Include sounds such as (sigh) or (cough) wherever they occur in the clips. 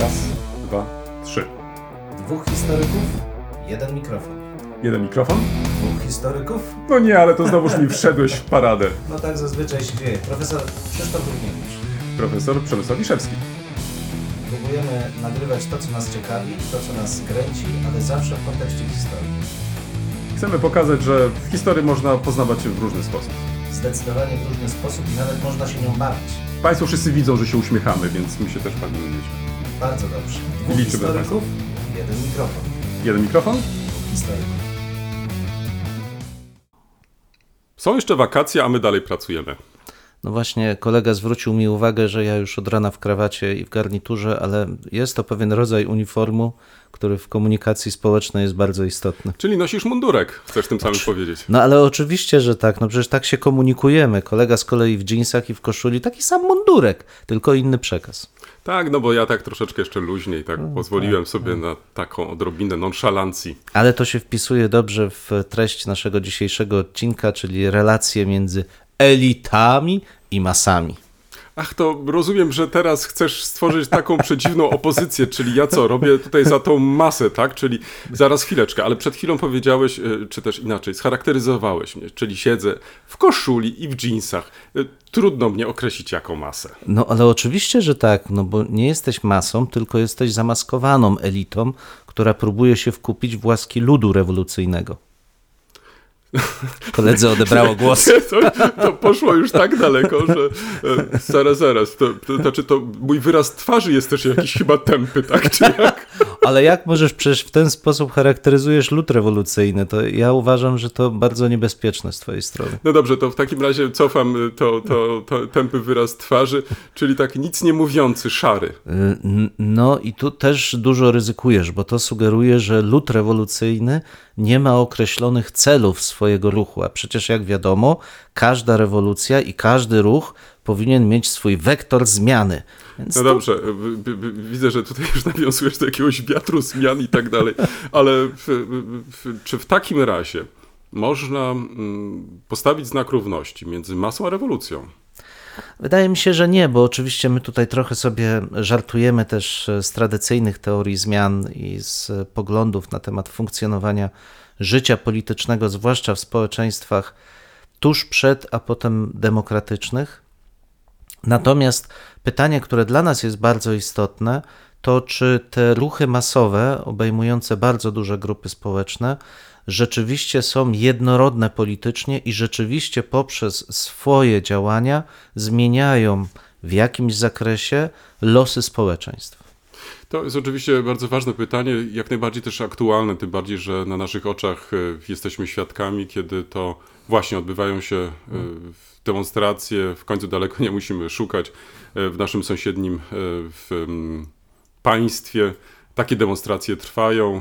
Raz, dwa, trzy. Dwóch historyków, jeden mikrofon. Jeden mikrofon? Dwóch historyków? No nie, ale to znowuż mi wszedłeś w paradę. No tak zazwyczaj się dzieje. Profesor Krzysztof Równiewicz. Profesor Przemysław Wiszewski. Próbujemy nagrywać to, co nas ciekawi, to, co nas kręci, ale zawsze w kontekście historii. Chcemy pokazać, że w historii można poznawać się w różny sposób. Zdecydowanie w różny sposób i nawet można się nią bawić. Państwo wszyscy widzą, że się uśmiechamy, więc my się też bawimy. Bardzo dobrze. Dwóch Liczymy historyków, jeden mikrofon. Jeden mikrofon? Dwóch historyków. Są jeszcze wakacje, a my dalej pracujemy. No właśnie, kolega zwrócił mi uwagę, że ja już od rana w krawacie i w garniturze, ale jest to pewien rodzaj uniformu, który w komunikacji społecznej jest bardzo istotny. Czyli nosisz mundurek, chcesz tym samym powiedzieć. No ale oczywiście, że tak, no przecież tak się komunikujemy. Kolega z kolei w dżinsach i w koszuli, taki sam mundurek, tylko inny przekaz. Tak, no bo ja tak troszeczkę jeszcze luźniej, tak pozwoliłem sobie na taką odrobinę nonszalancji. Ale to się wpisuje dobrze w treść naszego dzisiejszego odcinka, czyli relacje między elitami i masami. Ach, to rozumiem, że teraz chcesz stworzyć taką (laughs) przedziwną opozycję, czyli ja co, robię tutaj za tą masę, tak? Czyli zaraz chwileczkę, ale przed chwilą powiedziałeś, y, czy też inaczej, scharakteryzowałeś mnie, czyli siedzę w koszuli i w dżinsach. Y, Trudno mnie określić jako masę. No ale oczywiście, że tak, no bo nie jesteś masą, tylko jesteś zamaskowaną elitą, która próbuje się wkupić w łaski ludu rewolucyjnego. Koledze odebrało (laughs) głos. To, to poszło już tak daleko, że e, zaraz, zaraz, to, to znaczy to mój wyraz twarzy jest też jakiś chyba tępy, tak? Czy jak? Ale jak możesz przecież w ten sposób charakteryzujesz lud rewolucyjny? To ja uważam, że to bardzo niebezpieczne z twojej strony. No dobrze, to w takim razie cofam y, to, to, to tępy wyraz twarzy, czyli tak nic nie mówiący, szary. Y, No i tu też dużo ryzykujesz, bo to sugeruje, że lud rewolucyjny nie ma określonych celów swojego ruchu, a przecież jak wiadomo, każda rewolucja i każdy ruch powinien mieć swój wektor zmiany. Więc No to- dobrze, widzę, że tutaj już nawiązujesz do jakiegoś wiatru zmian i tak dalej, ale w, w, czy w takim razie można mm, postawić znak równości między masą a rewolucją? Wydaje mi się, że nie, bo oczywiście my tutaj trochę sobie żartujemy też z tradycyjnych teorii zmian i z poglądów na temat funkcjonowania życia politycznego, zwłaszcza w społeczeństwach tuż przed, a potem demokratycznych. Natomiast pytanie, które dla nas jest bardzo istotne, to czy te ruchy masowe, obejmujące bardzo duże grupy społeczne, rzeczywiście są jednorodne politycznie i rzeczywiście poprzez swoje działania zmieniają w jakimś zakresie losy społeczeństw. To jest oczywiście bardzo ważne pytanie, jak najbardziej też aktualne, tym bardziej, że na naszych oczach e, jesteśmy świadkami, kiedy to właśnie odbywają się e, demonstracje, w końcu daleko nie musimy szukać e, w naszym sąsiednim e, w państwie. Takie demonstracje trwają. E,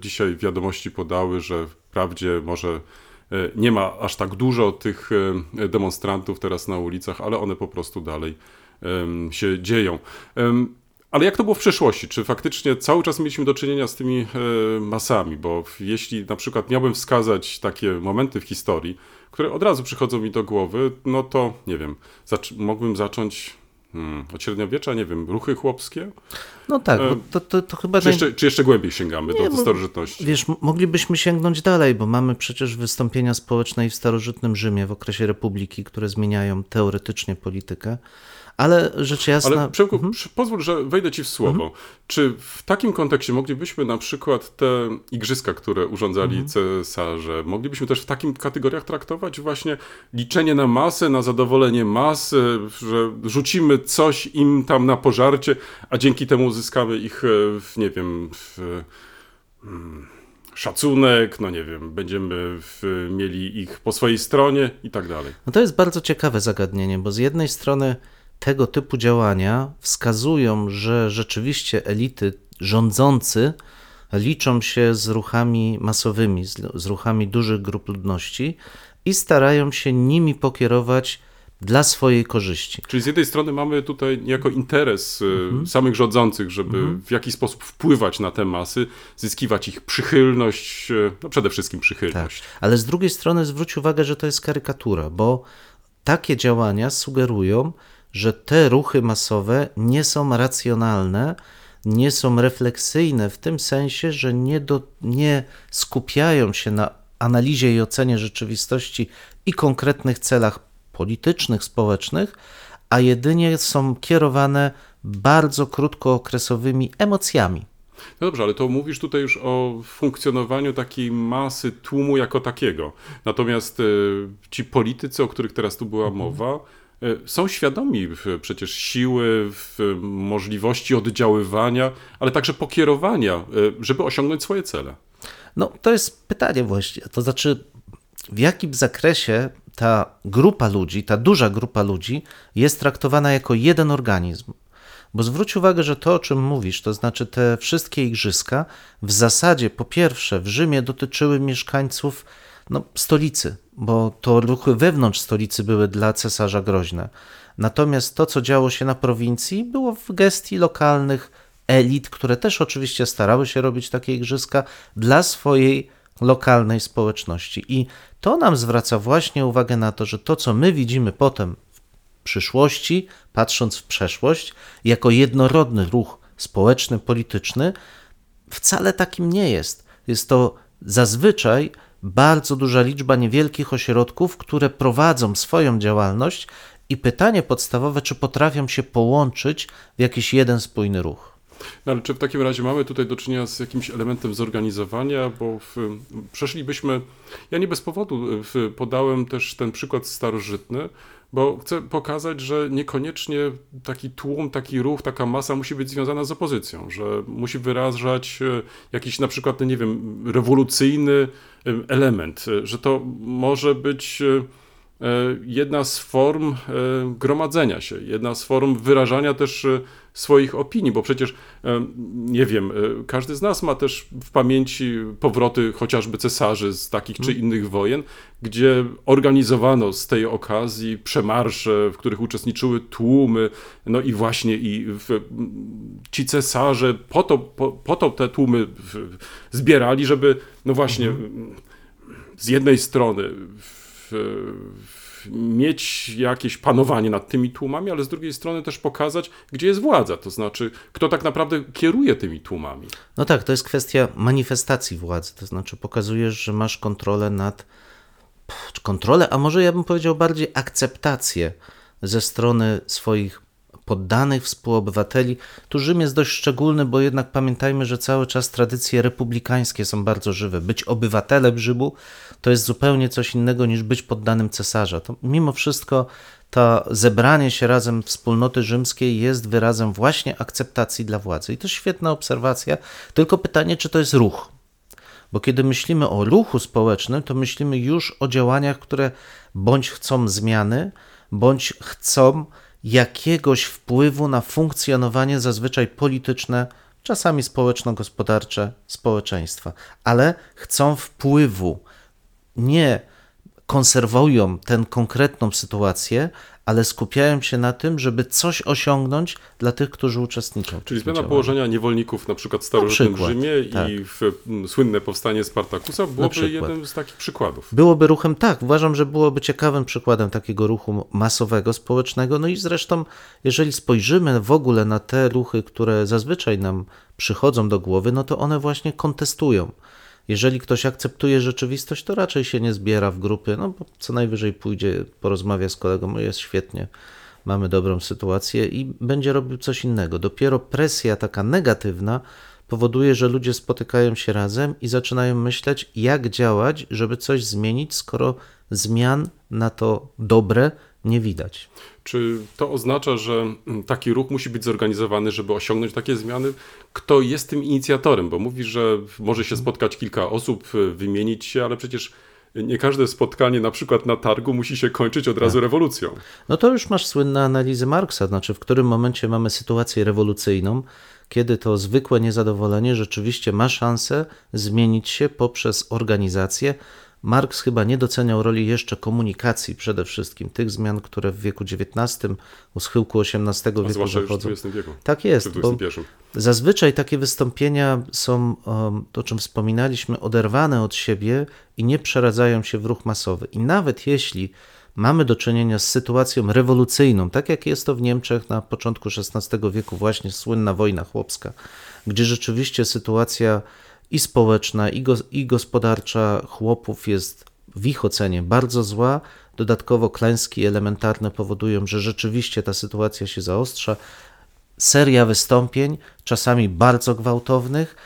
Dzisiaj wiadomości podały, że wprawdzie może nie ma aż tak dużo tych demonstrantów teraz na ulicach, ale one po prostu dalej się dzieją. Ale jak to było w przeszłości? Czy faktycznie cały czas mieliśmy do czynienia z tymi e, masami? Bo jeśli na przykład miałbym wskazać takie momenty w historii, które od razu przychodzą mi do głowy, no to nie wiem, zac- mógłbym zacząć hmm, od średniowiecza, nie wiem, ruchy chłopskie? No tak, E, to, to, to chyba Czy jeszcze, czy jeszcze głębiej sięgamy Nie, do, do starożytności? Wiesz, moglibyśmy sięgnąć dalej, bo mamy przecież wystąpienia społeczne i w starożytnym Rzymie w okresie republiki, które zmieniają teoretycznie politykę, ale rzecz jasna. Ale Przemku, Mhm. pozwól, że wejdę ci w słowo. Czy w takim kontekście moglibyśmy na przykład te igrzyska, które urządzali Mhm. cesarze, moglibyśmy też w takim kategoriach traktować właśnie liczenie na masę, na zadowolenie masy, że rzucimy coś im tam na pożarcie, a dzięki temu uzyskamy ich, e, nie wiem, w, mm, szacunek, no nie wiem, będziemy w, mieli ich po swojej stronie i tak dalej. No to jest bardzo ciekawe zagadnienie, bo z jednej strony tego typu działania wskazują, że rzeczywiście elity rządzący liczą się z ruchami masowymi, z, ruchami dużych grup ludności i starają się nimi pokierować dla swojej korzyści. Czyli z jednej strony mamy tutaj niejako interes y, Mhm. samych rządzących, żeby w jakiś sposób wpływać na te masy, zyskiwać ich przychylność, y, no przede wszystkim Tak. przychylność. Ale z drugiej strony zwróć uwagę, że to jest karykatura, bo takie działania sugerują, że te ruchy masowe nie są racjonalne, nie są refleksyjne w tym sensie, że nie, do, nie skupiają się na analizie i ocenie rzeczywistości i konkretnych celach politycznych, społecznych, a jedynie są kierowane bardzo krótkookresowymi emocjami. No dobrze, ale to mówisz tutaj już o funkcjonowaniu takiej masy tłumu jako takiego. Natomiast y, ci politycy, o których teraz tu była mowa, y, są świadomi przecież siły, możliwości oddziaływania, ale także pokierowania, y, żeby osiągnąć swoje cele. No to jest pytanie właśnie. To znaczy, w jakim zakresie ta grupa ludzi, ta duża grupa ludzi jest traktowana jako jeden organizm? Bo zwróć uwagę, że to, o czym mówisz, to znaczy te wszystkie igrzyska, w zasadzie po pierwsze w Rzymie dotyczyły mieszkańców no, stolicy, bo to ruchy wewnątrz stolicy były dla cesarza groźne. Natomiast to, co działo się na prowincji, było w gestii lokalnych elit, które też oczywiście starały się robić takie igrzyska dla swojej lokalnej społeczności. I to nam zwraca właśnie uwagę na to, że to, co my widzimy potem przyszłości, patrząc w przeszłość, jako jednorodny ruch społeczny, polityczny, wcale takim nie jest. Jest to zazwyczaj bardzo duża liczba niewielkich ośrodków, które prowadzą swoją działalność i pytanie podstawowe, czy potrafią się połączyć w jakiś jeden spójny ruch. No ale czy w takim razie mamy tutaj do czynienia z jakimś elementem zorganizowania, bo w, przeszlibyśmy, ja nie bez powodu w, podałem też ten przykład starożytny, bo chcę pokazać, że niekoniecznie taki tłum, taki ruch, taka masa musi być związana z opozycją, że musi wyrażać e, jakiś na przykład, no nie wiem, rewolucyjny e, element, e, że to może być jedna z form gromadzenia się, jedna z form wyrażania też swoich opinii, bo przecież, nie wiem, każdy z nas ma też w pamięci powroty chociażby cesarzy z takich czy innych wojen, gdzie organizowano z tej okazji przemarsze, w których uczestniczyły tłumy, no i właśnie i w, ci cesarze po to, po, po to te tłumy zbierali, żeby no właśnie mhm. z jednej strony w, mieć jakieś panowanie nad tymi tłumami, ale z drugiej strony też pokazać, gdzie jest władza, to znaczy, kto tak naprawdę kieruje tymi tłumami. No tak, to jest kwestia manifestacji władzy, to znaczy pokazujesz, że masz kontrolę nad kontrolę, a może ja bym powiedział bardziej akceptację ze strony swoich poddanych, współobywateli. Tu Rzym jest dość szczególny, bo jednak pamiętajmy, że cały czas tradycje republikańskie są bardzo żywe. Być obywatelem Rzymu to jest zupełnie coś innego niż być poddanym cesarza. To mimo wszystko to zebranie się razem wspólnoty rzymskiej jest wyrazem właśnie akceptacji dla władzy. I to świetna obserwacja, tylko pytanie, czy to jest ruch. Bo kiedy myślimy o ruchu społecznym, to myślimy już o działaniach, które bądź chcą zmiany, bądź chcą jakiegoś wpływu na funkcjonowanie zazwyczaj polityczne, czasami społeczno-gospodarcze społeczeństwa, ale chcą wpływu, nie konserwują tę konkretną sytuację, ale skupiają się na tym, żeby coś osiągnąć dla tych, którzy uczestniczą. Czyli zmiana położenia niewolników na przykład w starożytnym przykład, Rzymie tak. i w, m, słynne powstanie Spartakusa byłoby jednym z takich przykładów. Byłoby ruchem, tak, uważam, że byłoby ciekawym przykładem takiego ruchu masowego, społecznego. No i zresztą, jeżeli spojrzymy w ogóle na te ruchy, które zazwyczaj nam przychodzą do głowy, no to one właśnie kontestują jeżeli ktoś akceptuje rzeczywistość, to raczej się nie zbiera w grupy, no bo co najwyżej pójdzie, porozmawia z kolegą, jest świetnie, mamy dobrą sytuację i będzie robił coś innego. Dopiero presja taka negatywna powoduje, że ludzie spotykają się razem i zaczynają myśleć, jak działać, żeby coś zmienić, skoro zmian na to dobre nie widać. Czy to oznacza, że mm, taki ruch musi być zorganizowany, żeby osiągnąć takie zmiany? Kto jest tym inicjatorem? Bo mówi, że może się spotkać kilka osób, y, wymienić się, ale przecież nie każde spotkanie, na przykład na targu, musi się kończyć od razu tak. rewolucją. No to już masz słynne analizy Marksa, znaczy w którym momencie mamy sytuację rewolucyjną, kiedy to zwykłe niezadowolenie rzeczywiście ma szansę zmienić się poprzez organizację, Marx chyba nie doceniał roli jeszcze komunikacji przede wszystkim, tych zmian, które w wieku XIX, u schyłku XVIII wieku zachodzą. W wieku. Tak jest, bo zazwyczaj takie wystąpienia są, o czym wspominaliśmy, oderwane od siebie i nie przeradzają się w ruch masowy. I nawet jeśli mamy do czynienia z sytuacją rewolucyjną, tak jak jest to w Niemczech na początku XVI wieku, właśnie słynna wojna chłopska, gdzie rzeczywiście sytuacja i społeczna, i, go, i gospodarcza chłopów jest w ich ocenie bardzo zła. Dodatkowo klęski elementarne powodują, że rzeczywiście ta sytuacja się zaostrza. Seria wystąpień, czasami bardzo gwałtownych.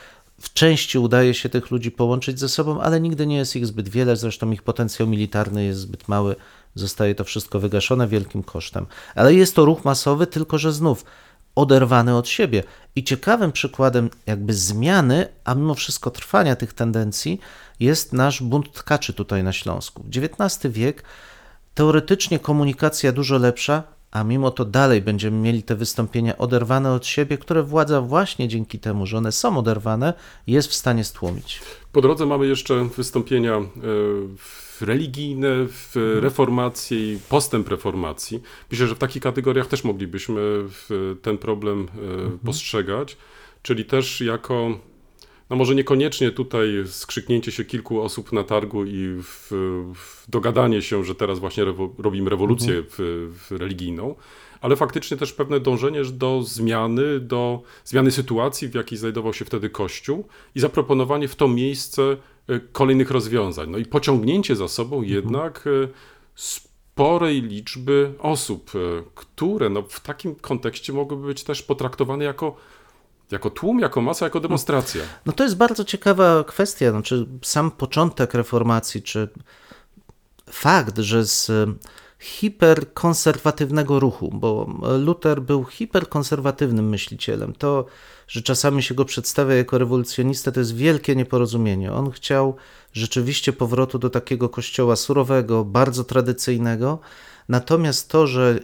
W części udaje się tych ludzi połączyć ze sobą, ale nigdy nie jest ich zbyt wiele. Zresztą ich potencjał militarny jest zbyt mały. Zostaje to wszystko wygaszone wielkim kosztem. Ale jest to ruch masowy, tylko że znów oderwany od siebie. I ciekawym przykładem jakby zmiany, a mimo wszystko trwania tych tendencji, jest nasz bunt tkaczy tutaj na Śląsku. XIX wiek, teoretycznie komunikacja dużo lepsza, a mimo to dalej będziemy mieli te wystąpienia oderwane od siebie, które władza właśnie dzięki temu, że one są oderwane, jest w stanie stłumić. Po drodze mamy jeszcze wystąpienia e, religijne, w reformacji i postęp reformacji. Myślę, że w takich kategoriach też moglibyśmy ten problem mhm. postrzegać, czyli też jako no może niekoniecznie tutaj skrzyknięcie się kilku osób na targu i w, w dogadanie się, że teraz właśnie rewo, robimy rewolucję mhm. w, w religijną, ale faktycznie też pewne dążenie do zmiany, do zmiany sytuacji, w jakiej znajdował się wtedy Kościół i zaproponowanie w to miejsce e, kolejnych rozwiązań. No i pociągnięcie za sobą mhm. jednak e, sporej liczby osób, e, które no w takim kontekście mogłyby być też potraktowane jako jako tłum, jako masa, jako demonstracja. No to jest bardzo ciekawa kwestia. Znaczy, sam początek reformacji, czy fakt, że z hiperkonserwatywnego ruchu, bo Luther był hiperkonserwatywnym myślicielem. To, że czasami się go przedstawia jako rewolucjonista, to jest wielkie nieporozumienie. On chciał rzeczywiście powrotu do takiego kościoła surowego, bardzo tradycyjnego. Natomiast to, że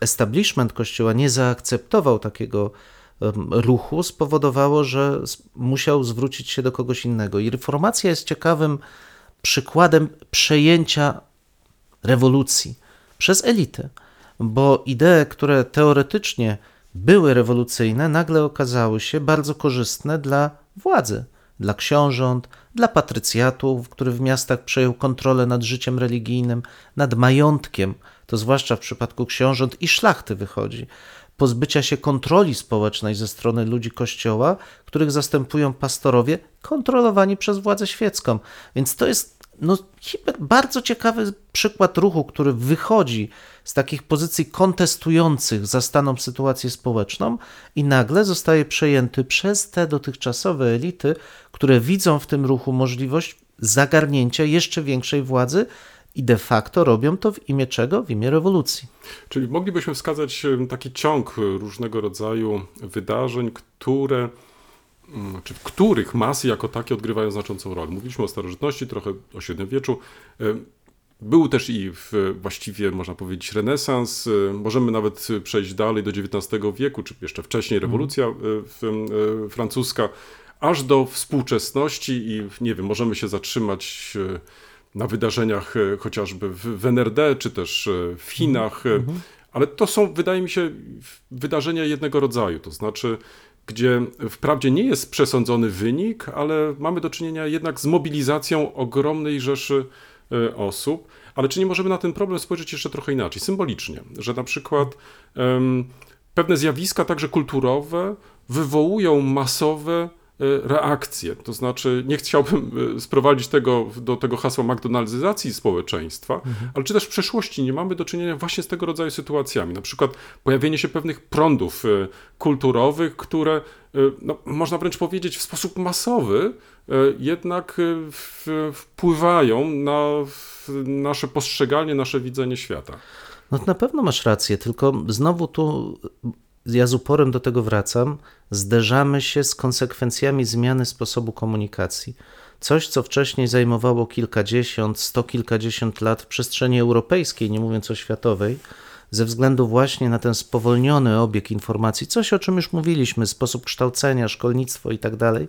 establishment kościoła nie zaakceptował takiego ruchu spowodowało, że musiał zwrócić się do kogoś innego. I reformacja jest ciekawym przykładem przejęcia rewolucji przez elity, bo idee, które teoretycznie były rewolucyjne, nagle okazały się bardzo korzystne dla władzy, dla książąt, dla patrycjatów, który w miastach przejął kontrolę nad życiem religijnym, nad majątkiem, to zwłaszcza w przypadku książąt i szlachty wychodzi pozbycia się kontroli społecznej ze strony ludzi Kościoła, których zastępują pastorowie kontrolowani przez władzę świecką. Więc to jest no, bardzo ciekawy przykład ruchu, który wychodzi z takich pozycji kontestujących zastaną sytuację społeczną i nagle zostaje przejęty przez te dotychczasowe elity, które widzą w tym ruchu możliwość zagarnięcia jeszcze większej władzy i de facto robią to w imię czego? W imię rewolucji. Czyli moglibyśmy wskazać taki ciąg różnego rodzaju wydarzeń, które mm, czy w których masy jako takie odgrywają znaczącą rolę. Mówiliśmy o starożytności, trochę o średniowieczu. Był też i właściwie, można powiedzieć, renesans. Możemy nawet przejść dalej do XIX wieku, czy jeszcze wcześniej rewolucja mm. francuska, aż do współczesności i nie wiem, możemy się zatrzymać na wydarzeniach e, chociażby w NRD, czy też e, w Chinach, mm -hmm. ale to są, wydaje mi się, wydarzenia jednego rodzaju, to znaczy, gdzie wprawdzie nie jest przesądzony wynik, ale mamy do czynienia jednak z mobilizacją ogromnej rzeszy osób. Ale czy nie możemy na ten problem spojrzeć jeszcze trochę inaczej, symbolicznie, że na przykład um, pewne zjawiska, także kulturowe, wywołują masowe E, reakcje. To znaczy, nie chciałbym e, sprowadzić tego do tego hasła McDonaldyzacji społeczeństwa, mhm. ale czy też w przeszłości nie mamy do czynienia właśnie z tego rodzaju sytuacjami. Na przykład pojawienie się pewnych prądów e, kulturowych, które no, można wręcz powiedzieć w sposób masowy jednak wpływają na nasze postrzeganie, nasze widzenie świata. No na pewno masz rację, tylko znowu tu ja z uporem do tego wracam, zderzamy się z konsekwencjami zmiany sposobu komunikacji. Coś, co wcześniej zajmowało kilkadziesiąt, sto kilkadziesiąt lat w przestrzeni europejskiej, nie mówiąc o światowej, ze względu właśnie na ten spowolniony obieg informacji, coś o czym już mówiliśmy, sposób kształcenia, szkolnictwo i tak dalej.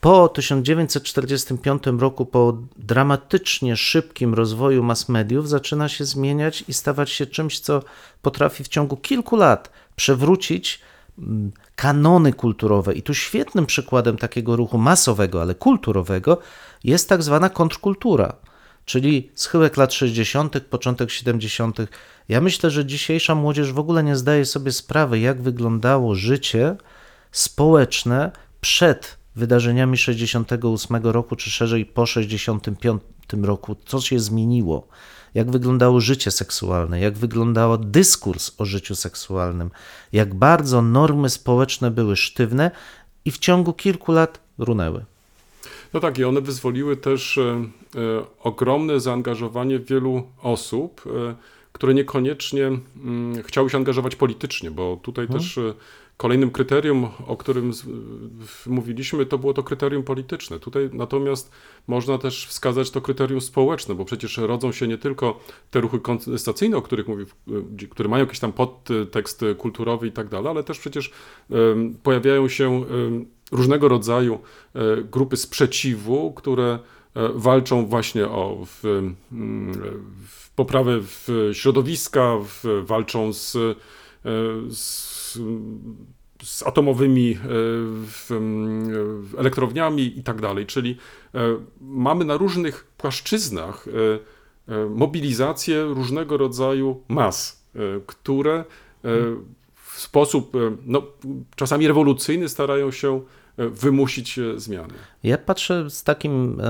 Po 1945 roku, po dramatycznie szybkim rozwoju mass mediów, zaczyna się zmieniać i stawać się czymś, co potrafi w ciągu kilku lat przewrócić mm, kanony kulturowe. I tu świetnym przykładem takiego ruchu masowego, ale kulturowego jest tak zwana kontrkultura. czyli schyłek lat 60., początek 70. Ja myślę, że dzisiejsza młodzież w ogóle nie zdaje sobie sprawy, jak wyglądało życie społeczne przed wydarzeniami 68 roku, czy szerzej po 65 roku, co się zmieniło, jak wyglądało życie seksualne, jak wyglądał dyskurs o życiu seksualnym, jak bardzo normy społeczne były sztywne i w ciągu kilku lat runęły. No tak, i one wyzwoliły też e, e, ogromne zaangażowanie wielu osób, e, które niekoniecznie mm, chciały się angażować politycznie, bo tutaj Mhm. też e, kolejnym kryterium, o którym mówiliśmy, to było to kryterium polityczne. Tutaj natomiast można też wskazać to kryterium społeczne, bo przecież rodzą się nie tylko te ruchy kontestacyjne, o których mówię, w- które mają jakiś tam podtekst kulturowy i tak dalej, ale też przecież pojawiają się różnego rodzaju e, grupy sprzeciwu, które e, walczą właśnie o w, mm, w poprawę w środowiska, w, walczą z, e, z, z atomowymi e, mm, elektrowniami i tak dalej. Czyli e, mamy na różnych płaszczyznach e, e, mobilizację różnego rodzaju mas, e, które e, sposób e, no, czasami rewolucyjny starają się e, wymusić e, zmiany. Ja patrzę z takim,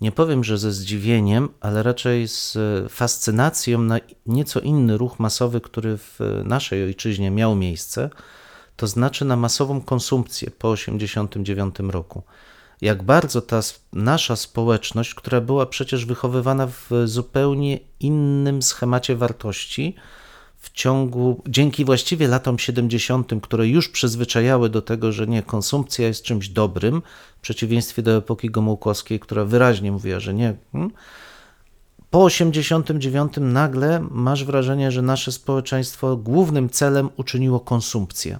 nie powiem, że ze zdziwieniem, ale raczej z fascynacją na nieco inny ruch masowy, który w naszej ojczyźnie miał miejsce, to znaczy na masową konsumpcję po 1989 roku. Jak bardzo ta nasza społeczność, która była przecież wychowywana w zupełnie innym schemacie wartości, w ciągu, dzięki właściwie latom 70., które już przyzwyczajały do tego, że nie, konsumpcja jest czymś dobrym, w przeciwieństwie do epoki Gomułkowskiej, która wyraźnie mówiła, że nie. hmm, Po 89 nagle masz wrażenie, że nasze społeczeństwo głównym celem uczyniło konsumpcję.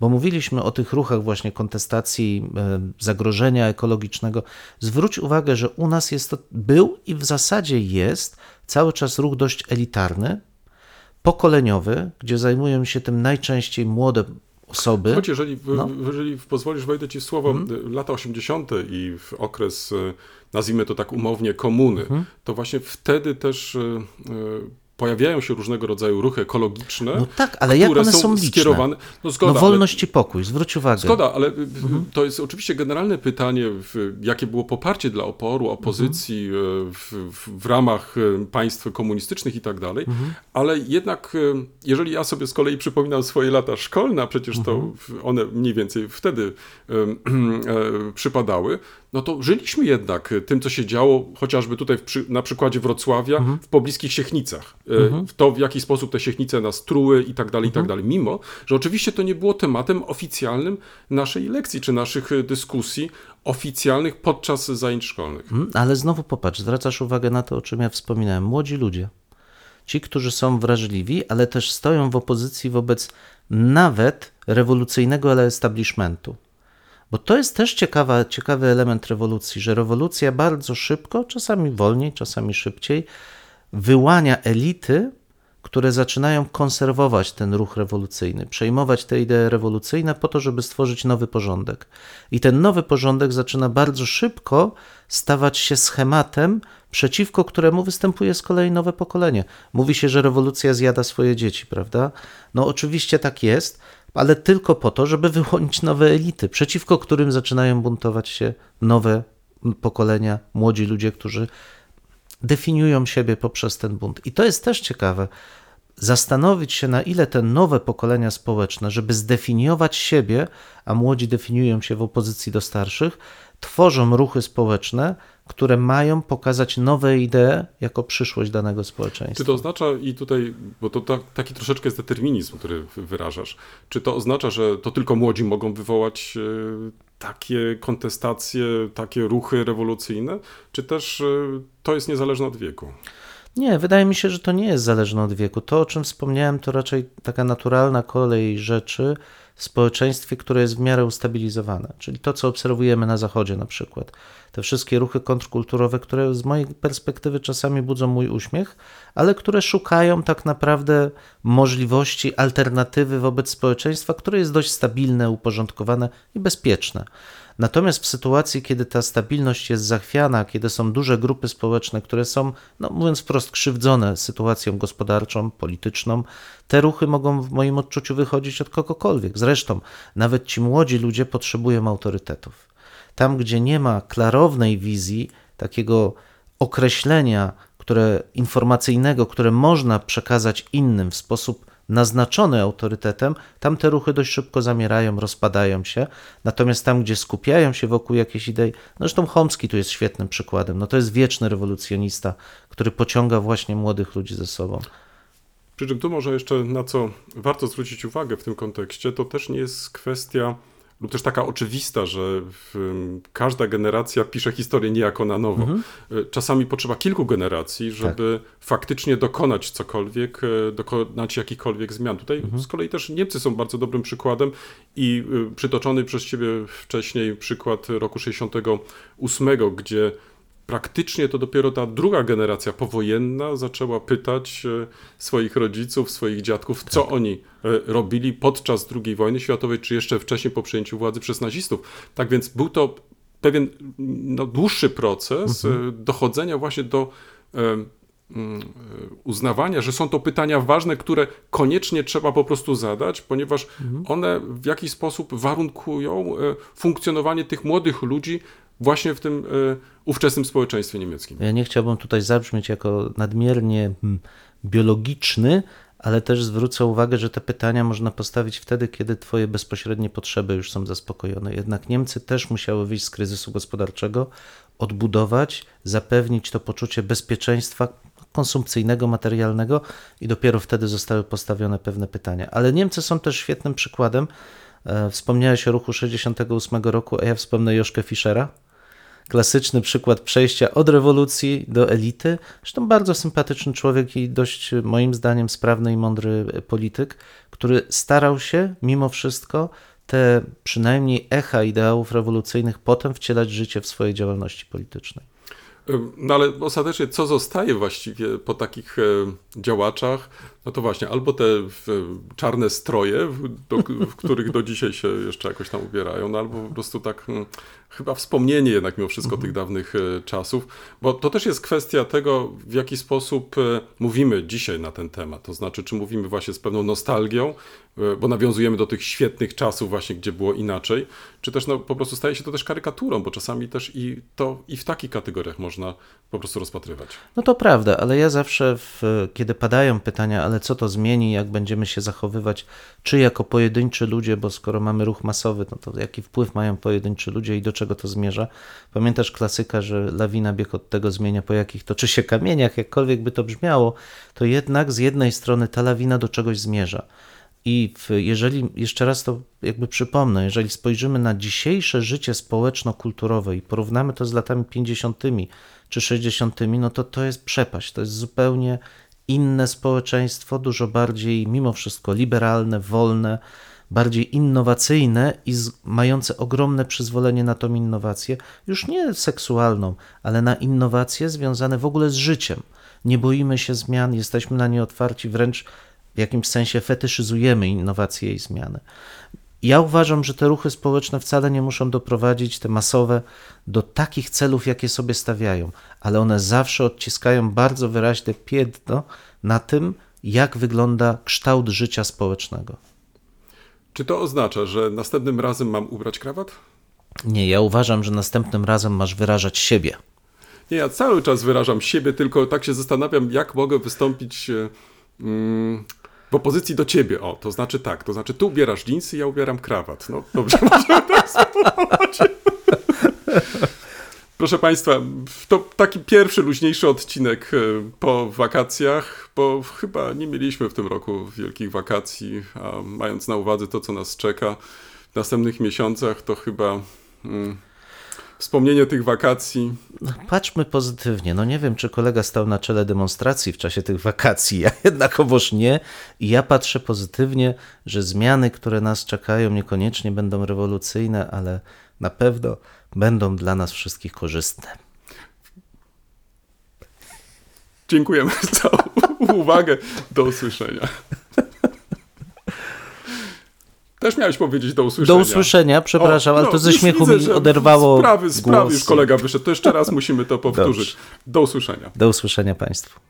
Bo mówiliśmy o tych ruchach właśnie kontestacji, e, zagrożenia ekologicznego. Zwróć uwagę, że u nas jest to, był i w zasadzie jest cały czas ruch dość elitarny, pokoleniowy, gdzie zajmują się tym najczęściej młode osoby. Choć jeżeli, No. Jeżeli pozwolisz, wejdę ci w słowo, y, lata 80. i w okres, y, nazwijmy to tak umownie, komuny, Mhm. to właśnie wtedy też y, y, pojawiają się różnego rodzaju ruchy ekologiczne, No tak, ale jak one są, są liczne? skierowane. No zgoda, No ale- wolność i pokój, zwróć uwagę. Zgoda, ale y, y, Mhm. to jest oczywiście generalne pytanie, jakie było poparcie dla oporu, opozycji Mhm. y, w, w, w ramach y, państw komunistycznych i tak dalej, Mhm. ale jednak y, jeżeli ja sobie z kolei przypominam swoje lata szkolne, a przecież to Mhm. one mniej więcej wtedy y, y, przypadały, no to żyliśmy jednak tym, co się działo chociażby tutaj przy, na przykładzie Wrocławia, Mhm. w pobliskich Siechnicach. Y, W to, w jaki sposób te Siechnice nas truły i tak dalej, i tak Mhm. dalej. Mimo, że oczywiście to nie było tematem oficjalnym naszej lekcji, czy naszych y, dyskusji oficjalnych podczas zajęć szkolnych. Mm, Ale znowu popatrz, zwracasz uwagę na to, o czym ja wspominałem. Młodzi ludzie. Ci, którzy są wrażliwi, ale też stoją w opozycji wobec nawet rewolucyjnego establishmentu. Bo to jest też ciekawa, ciekawy element rewolucji, że rewolucja bardzo szybko, czasami wolniej, czasami szybciej, wyłania elity, które zaczynają konserwować ten ruch rewolucyjny, przejmować te idee rewolucyjne po to, żeby stworzyć nowy porządek. I ten nowy porządek zaczyna bardzo szybko stawać się schematem, przeciwko któremu występuje z kolei nowe pokolenie. Mówi się, że rewolucja zjada swoje dzieci, prawda? No oczywiście tak jest, ale tylko po to, żeby wyłonić nowe elity, przeciwko którym zaczynają buntować się nowe pokolenia, młodzi ludzie, którzy definiują siebie poprzez ten bunt. I to jest też ciekawe. Zastanowić się, na ile te nowe pokolenia społeczne, żeby zdefiniować siebie, a młodzi definiują się w opozycji do starszych, tworzą ruchy społeczne, które mają pokazać nowe idee jako przyszłość danego społeczeństwa. Czy to oznacza, i tutaj, bo to ta, taki troszeczkę jest determinizm, który wyrażasz, czy to oznacza, że to tylko młodzi mogą wywołać e, takie kontestacje, takie ruchy rewolucyjne, czy też e, to jest niezależne od wieku? Nie, wydaje mi się, że to nie jest zależne od wieku. To, o czym wspomniałem, to raczej taka naturalna kolej rzeczy społeczeństwie, które jest w miarę ustabilizowane. Czyli to, co obserwujemy na Zachodzie na przykład. Te wszystkie ruchy kontrkulturowe, które z mojej perspektywy czasami budzą mój uśmiech, ale które szukają tak naprawdę możliwości, alternatywy wobec społeczeństwa, które jest dość stabilne, uporządkowane i bezpieczne. Natomiast w sytuacji, kiedy ta stabilność jest zachwiana, kiedy są duże grupy społeczne, które są, no mówiąc wprost, krzywdzone sytuacją gospodarczą, polityczną, te ruchy mogą w moim odczuciu wychodzić od kogokolwiek. Zresztą nawet ci młodzi ludzie potrzebują autorytetów. Tam, gdzie nie ma klarownej wizji, takiego określenia które, informacyjnego, które można przekazać innym w sposób naznaczony autorytetem, tam te ruchy dość szybko zamierają, rozpadają się. Natomiast tam, gdzie skupiają się wokół jakiejś idei, no zresztą Chomski tu jest świetnym przykładem. No to jest wieczny rewolucjonista, który pociąga właśnie młodych ludzi ze sobą. Przy czym tu może jeszcze na co warto zwrócić uwagę w tym kontekście, to też nie jest kwestia lub też taka oczywista, że każda generacja pisze historię niejako na nowo. Mhm. Czasami potrzeba kilku generacji, żeby tak. faktycznie dokonać cokolwiek, e, dokonać jakichkolwiek zmian. Tutaj mhm. z kolei też Niemcy są bardzo dobrym przykładem i e, przytoczony przez ciebie wcześniej przykład roku 68, gdzie praktycznie to dopiero ta druga generacja powojenna zaczęła pytać e, swoich rodziców, swoich dziadków, co tak. oni e, robili podczas II wojny światowej, czy jeszcze wcześniej po przejęciu władzy przez nazistów. Tak więc był to pewien no, dłuższy proces mhm. E, dochodzenia właśnie do uznawania, że są to pytania ważne, które koniecznie trzeba po prostu zadać, ponieważ mhm. one w jakiś sposób warunkują funkcjonowanie tych młodych ludzi właśnie w tym y, ówczesnym społeczeństwie niemieckim. Ja nie chciałbym tutaj zabrzmieć jako nadmiernie hmm, biologiczny, ale też zwrócę uwagę, że te pytania można postawić wtedy, kiedy Twoje bezpośrednie potrzeby już są zaspokojone. Jednak Niemcy też musiały wyjść z kryzysu gospodarczego, odbudować, zapewnić to poczucie bezpieczeństwa konsumpcyjnego, materialnego i dopiero wtedy zostały postawione pewne pytania. Ale Niemcy są też świetnym przykładem. E, wspomniałeś o ruchu 68 roku, a ja wspomnę Joszkę Fischera, klasyczny przykład przejścia od rewolucji do elity. Zresztą bardzo sympatyczny człowiek i dość moim zdaniem sprawny i mądry polityk, który starał się mimo wszystko te przynajmniej echa ideałów rewolucyjnych potem wcielać życie w swojej działalności politycznej. No ale ostatecznie co zostaje właściwie po takich działaczach? No to właśnie, albo te czarne stroje, do, w których do dzisiaj się jeszcze jakoś tam ubierają, no albo po prostu tak hmm, chyba wspomnienie jednak mimo wszystko mhm. tych dawnych e, czasów, bo to też jest kwestia tego, w jaki sposób e, mówimy dzisiaj na ten temat. To znaczy, czy mówimy właśnie z pewną nostalgią, e, bo nawiązujemy do tych świetnych czasów właśnie, gdzie było inaczej, czy też no, po prostu staje się to też karykaturą, bo czasami też i to i w takich kategoriach można po prostu rozpatrywać. No to prawda, ale ja zawsze, w, kiedy padają pytania, ale co to zmieni, jak będziemy się zachowywać, czy jako pojedynczy ludzie, bo skoro mamy ruch masowy, no to jaki wpływ mają pojedynczy ludzie i do czego to zmierza? Pamiętasz klasyka, że lawina bieg od tego zmienia, po jakich toczy się kamieniach, jakkolwiek by to brzmiało, to jednak z jednej strony ta lawina do czegoś zmierza. I w, jeżeli, jeszcze raz to jakby przypomnę, jeżeli spojrzymy na dzisiejsze życie społeczno-kulturowe i porównamy to z latami 50. czy 60., no to to jest przepaść, to jest zupełnie inne społeczeństwo, dużo bardziej mimo wszystko liberalne, wolne, bardziej innowacyjne i mające ogromne przyzwolenie na tą innowację, już nie seksualną, ale na innowacje związane w ogóle z życiem. Nie boimy się zmian, jesteśmy na nie otwarci, wręcz w jakimś sensie fetyszyzujemy innowacje i zmiany. Ja uważam, że te ruchy społeczne wcale nie muszą doprowadzić, te masowe, do takich celów, jakie sobie stawiają, ale one zawsze odciskają bardzo wyraźne piętno na tym, jak wygląda kształt życia społecznego. Czy to oznacza, że następnym razem mam ubrać krawat? Nie, ja uważam, że następnym razem masz wyrażać siebie. Nie, ja cały czas wyrażam siebie, tylko tak się zastanawiam, jak mogę wystąpić. Mm, w opozycji do ciebie, o, to znaczy tak, to znaczy ty ubierasz dżinsy, ja ubieram krawat. No dobrze, (laughs) możemy tak spróbować. Proszę Państwa, to taki pierwszy luźniejszy odcinek e, po wakacjach, bo chyba nie mieliśmy w tym roku wielkich wakacji, a mając na uwadze to, co nas czeka w następnych miesiącach, to chyba... Wspomnienie tych wakacji. No, patrzmy pozytywnie. No nie wiem, czy kolega stał na czele demonstracji w czasie tych wakacji. Ja (laughs) jednakowoż nie. I ja patrzę pozytywnie, że zmiany, które nas czekają, niekoniecznie będą rewolucyjne, ale na pewno będą dla nas wszystkich korzystne. Dziękujemy za (laughs) uwagę. Do usłyszenia. Też miałeś powiedzieć do usłyszenia. Do usłyszenia, przepraszam, O, ale no, to ze już śmiechu widzę, mi oderwało Sprawy, sprawy głos. już kolega wyszedł. To jeszcze raz musimy to powtórzyć. Do usłyszenia. Do usłyszenia Państwu.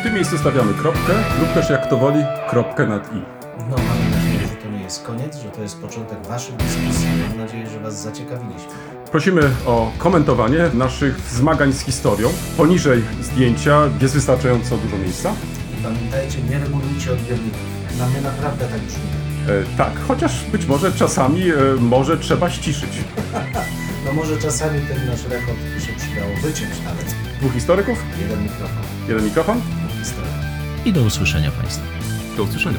W tym miejscu stawiamy kropkę lub też jak to woli kropkę nad i. No, mamy nadzieję, że to nie jest koniec, że to jest początek Waszych dyskusji. Mam nadzieję, że Was zaciekawiliśmy. Prosimy o komentowanie naszych zmagań z historią. Poniżej zdjęcia jest wystarczająco dużo miejsca. Pamiętajcie, nie regulujcie odbiorników. Na mnie naprawdę tak brzmi. E, tak, chociaż być może czasami e, może trzeba ściszyć. (laughs) No może czasami ten nasz rekord się przydało wyciąć nawet. Dwóch historyków, Jeden mikrofon, jeden mikrofon. dwóch historii. I do usłyszenia Państwu. Do usłyszenia.